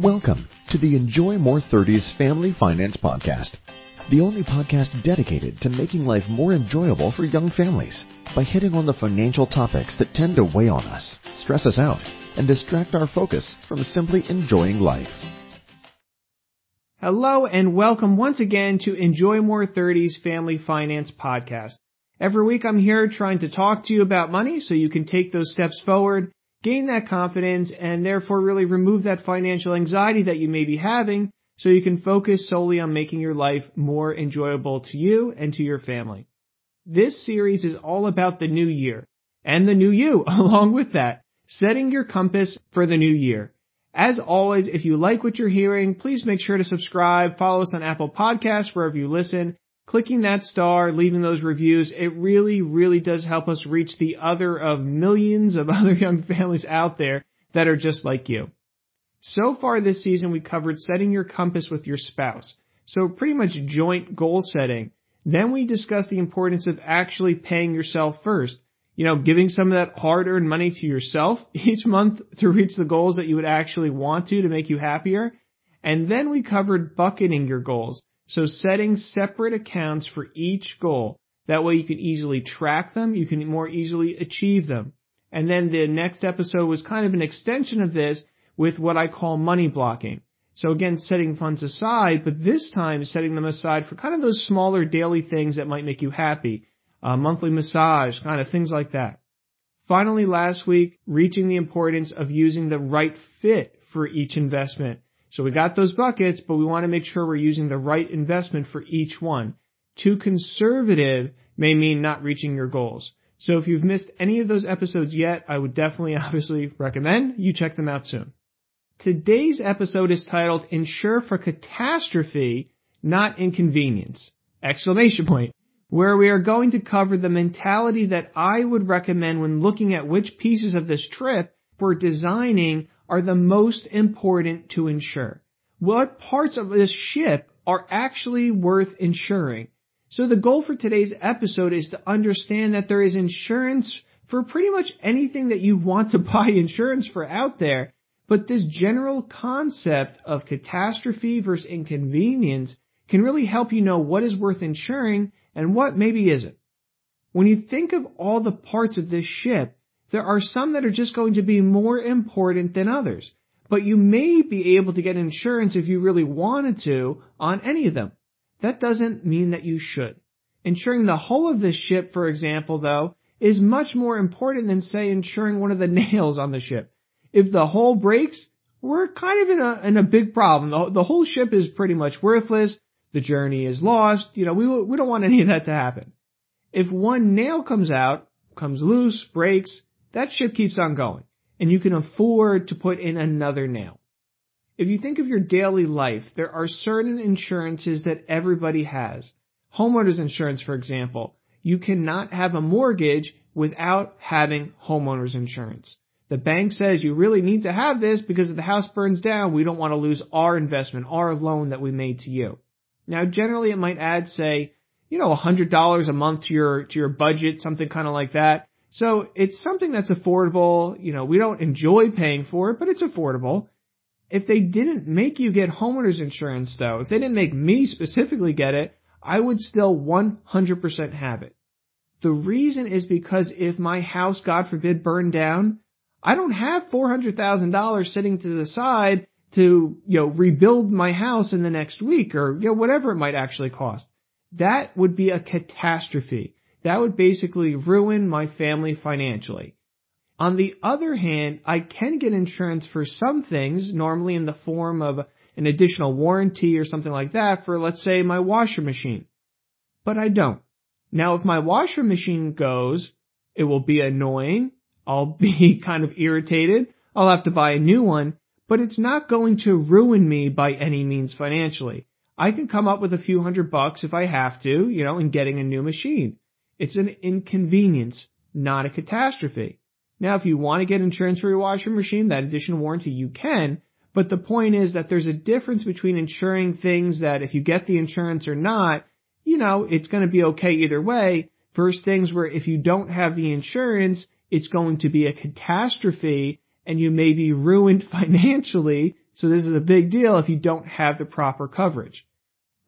Welcome to the Enjoy More 30s Family Finance Podcast, the only podcast dedicated to making life more enjoyable for young families by hitting on the financial topics that tend to weigh on us, stress us out, and distract our focus from simply enjoying life. Hello and welcome once again to Enjoy More 30s Family Finance Podcast. Every week I'm here trying to talk to you about money so you can take those steps forward gain that confidence and therefore really remove that financial anxiety that you may be having so you can focus solely on making your life more enjoyable to you and to your family. This series is all about the new year and the new you along with that, setting your compass for the new year. As always, if you like what you're hearing, please make sure to subscribe, follow us on Apple Podcasts, wherever you listen, clicking that star, leaving those reviews, it really, really does help us reach the other of millions of other young families out there that are just like you. So far this season, we covered setting your compass with your spouse. So pretty much joint goal setting. Then we discussed the importance of actually paying yourself first. You know, giving some of that hard earned money to yourself each month to reach the goals that you would actually want to to make you happier. And then we covered bucketing your goals. So setting separate accounts for each goal. That way you can easily track them, you can more easily achieve them. And then the next episode was kind of an extension of this with what I call money blocking. So again, setting funds aside, but this time setting them aside for kind of those smaller daily things that might make you happy. A monthly massage, kind of things like that. Finally, last week, reaching the importance of using the right fit for each investment. So we got those buckets, but we want to make sure we're using the right investment for each one. Too conservative may mean not reaching your goals. So if you've missed any of those episodes yet, I would definitely obviously recommend you check them out soon. Today's episode is titled Insure for Catastrophe, Not Inconvenience! Exclamation point. Where we are going to cover the mentality that I would recommend when looking at which pieces of this trip we're designing are the most important to insure. What parts of this ship are actually worth insuring? So the goal for today's episode is to understand that there is insurance for pretty much anything that you want to buy insurance for out there. But this general concept of catastrophe versus inconvenience can really help you know what is worth insuring and what maybe isn't. When you think of all the parts of this ship, there are some that are just going to be more important than others. But you may be able to get insurance if you really wanted to on any of them. That doesn't mean that you should. Insuring the whole of this ship, for example, though, is much more important than say insuring one of the nails on the ship. If the hull breaks, we're kind of in a, in a big problem. The, the whole ship is pretty much worthless. The journey is lost. You know, we, we don't want any of that to happen. If one nail comes out, comes loose, breaks, that ship keeps on going and you can afford to put in another nail. If you think of your daily life, there are certain insurances that everybody has. Homeowners insurance, for example. You cannot have a mortgage without having homeowners insurance. The bank says you really need to have this because if the house burns down, we don't want to lose our investment, our loan that we made to you. Now, generally it might add, say, you know, $100 a month to your, to your budget, something kind of like that. So it's something that's affordable. You know, we don't enjoy paying for it, but it's affordable. If they didn't make you get homeowners insurance though, if they didn't make me specifically get it, I would still 100% have it. The reason is because if my house, God forbid, burned down, I don't have $400,000 sitting to the side to, you know, rebuild my house in the next week or, you know, whatever it might actually cost. That would be a catastrophe that would basically ruin my family financially. On the other hand, I can get insurance for some things, normally in the form of an additional warranty or something like that for, let's say, my washer machine. But I don't. Now, if my washer machine goes, it will be annoying. I'll be kind of irritated. I'll have to buy a new one, but it's not going to ruin me by any means financially. I can come up with a few hundred bucks if I have to, you know, in getting a new machine. It's an inconvenience, not a catastrophe. Now, if you want to get insurance for your washing machine, that additional warranty, you can. But the point is that there's a difference between insuring things that if you get the insurance or not, you know, it's going to be okay either way versus things where if you don't have the insurance, it's going to be a catastrophe and you may be ruined financially So this is a big deal if you don't have the proper coverage.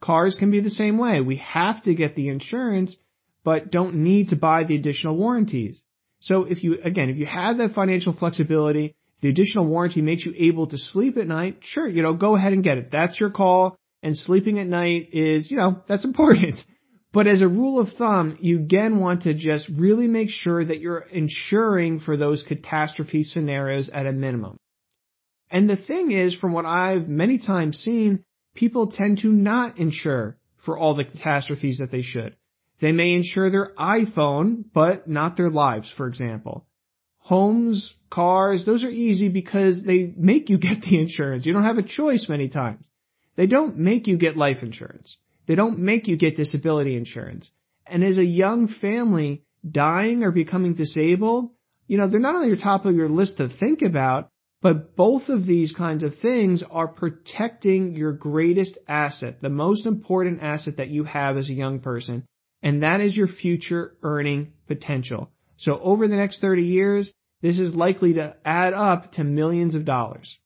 Cars can be the same way. We have to get the insurance, but don't need to buy the additional warranties. So if you, again, if you have that financial flexibility, the additional warranty makes you able to sleep at night, sure, you know, go ahead and get it. That's your call. And sleeping at night is, you know, that's important. But as a rule of thumb, you again want to just really make sure that you're insuring for those catastrophe scenarios at a minimum. And the thing is, from what I've many times seen, people tend to not insure for all the catastrophes that they should. They may insure their iPhone, but not their lives, for example. Homes, cars, those are easy because they make you get the insurance. You don't have a choice many times. They don't make you get life insurance. They don't make you get disability insurance. And as a young family, dying or becoming disabled, you know, they're not on your top of your list to think about, but both of these kinds of things are protecting your greatest asset, the most important asset that you have as a young person, and that is your future earning potential. So over the next 30 years, this is likely to add up to millions of dollars.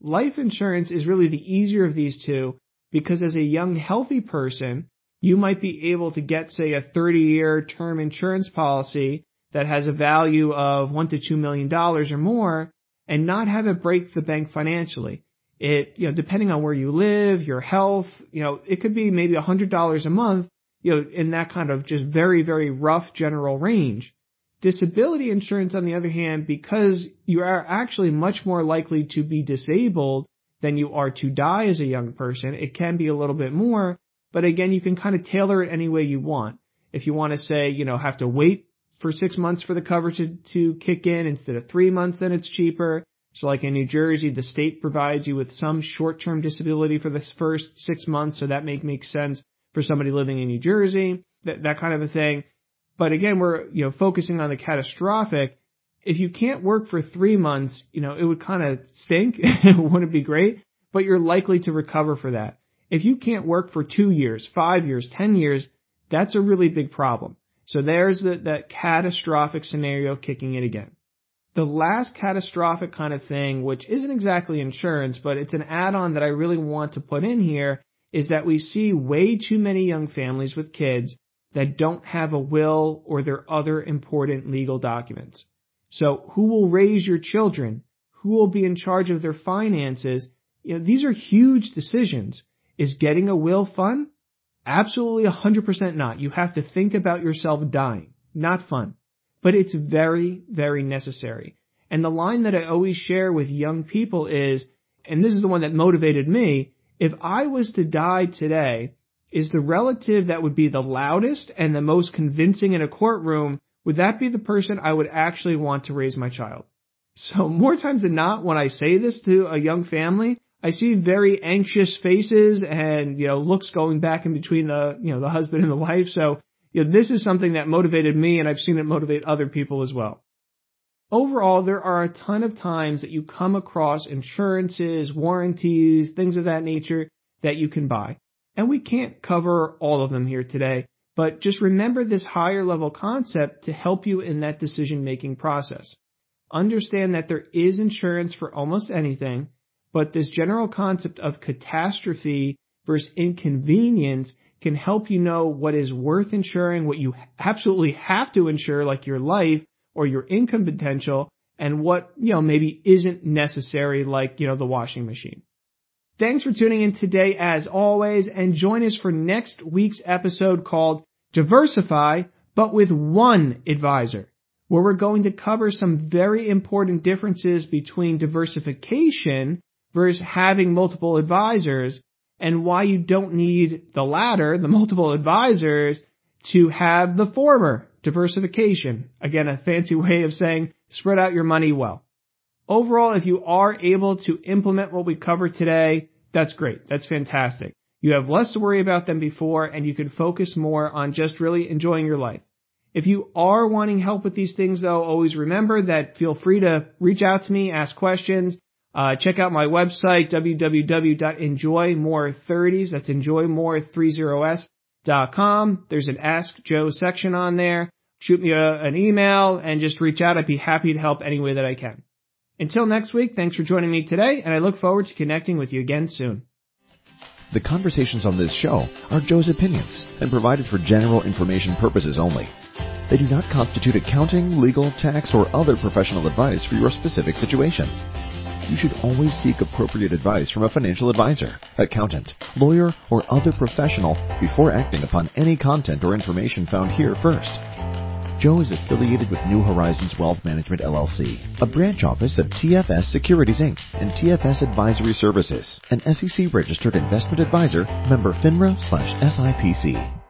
Life insurance is really the easier of these two because as a young healthy person, you might be able to get say a 30 year term insurance policy that has a value of 1 to 2 million dollars or more and not have it break the bank financially. It, you know, depending on where you live, your health, you know, it could be maybe a $100 a month, you know, in that kind of just very, very rough general range. Disability insurance, on the other hand, because you are actually much more likely to be disabled than you are to die as a young person, it can be a little bit more, but again, you can kind of tailor it any way you want. If you want to say, you know, have to wait for six months for the coverage to, to kick in instead of three months, then it's cheaper. So like in New Jersey, the state provides you with some short-term disability for the first six months, so that make makes sense for somebody living in New Jersey, that, that kind of a thing. But again, we're, you know, focusing on the catastrophic. If you can't work for three months, you know, it would kind of stink. it wouldn't be great, but you're likely to recover for that. If you can't work for two years, five years, ten years, that's a really big problem. So there's the, that catastrophic scenario kicking in again. The last catastrophic kind of thing, which isn't exactly insurance, but it's an add-on that I really want to put in here, is that we see way too many young families with kids that don't have a will or their other important legal documents. So who will raise your children? Who will be in charge of their finances? You know, these are huge decisions. Is getting a will fun? Absolutely 100% not. You have to think about yourself dying. Not fun. But it's very, very necessary. And the line that I always share with young people is, and this is the one that motivated me, if I was to die today, is the relative that would be the loudest and the most convincing in a courtroom, would that be the person I would actually want to raise my child? So more times than not, when I say this to a young family, I see very anxious faces and, you know, looks going back in between the, you know, the husband and the wife. So, you know, this is something that motivated me and I've seen it motivate other people as well. Overall, there are a ton of times that you come across insurances, warranties, things of that nature that you can buy. And we can't cover all of them here today, but just remember this higher level concept to help you in that decision making process. Understand that there is insurance for almost anything but this general concept of catastrophe versus inconvenience can help you know what is worth insuring, what you absolutely have to insure, like your life or your income potential, and what, you know, maybe isn't necessary, like, you know, the washing machine. Thanks for tuning in today as always, and join us for next week's episode called Diversify, but with one advisor, where we're going to cover some very important differences between diversification versus having multiple advisors and why you don't need the latter, the multiple advisors, to have the former diversification. Again, a fancy way of saying spread out your money well. Overall, if you are able to implement what we covered today, that's great. That's fantastic. You have less to worry about than before and you can focus more on just really enjoying your life. If you are wanting help with these things though, always remember that feel free to reach out to me, ask questions. Uh, check out my website, www.enjoymore30s. That's enjoymore30s.com. There's an Ask Joe section on there. Shoot me a, an email and just reach out. I'd be happy to help any way that I can. Until next week, thanks for joining me today, and I look forward to connecting with you again soon. The conversations on this show are Joe's opinions and provided for general information purposes only. They do not constitute accounting, legal, tax, or other professional advice for your specific situation. You should always seek appropriate advice from a financial advisor, accountant, lawyer, or other professional before acting upon any content or information found here first. Joe is affiliated with New Horizons Wealth Management LLC, a branch office of TFS Securities Inc. and TFS Advisory Services, an SEC registered investment advisor, member FINRA slash SIPC.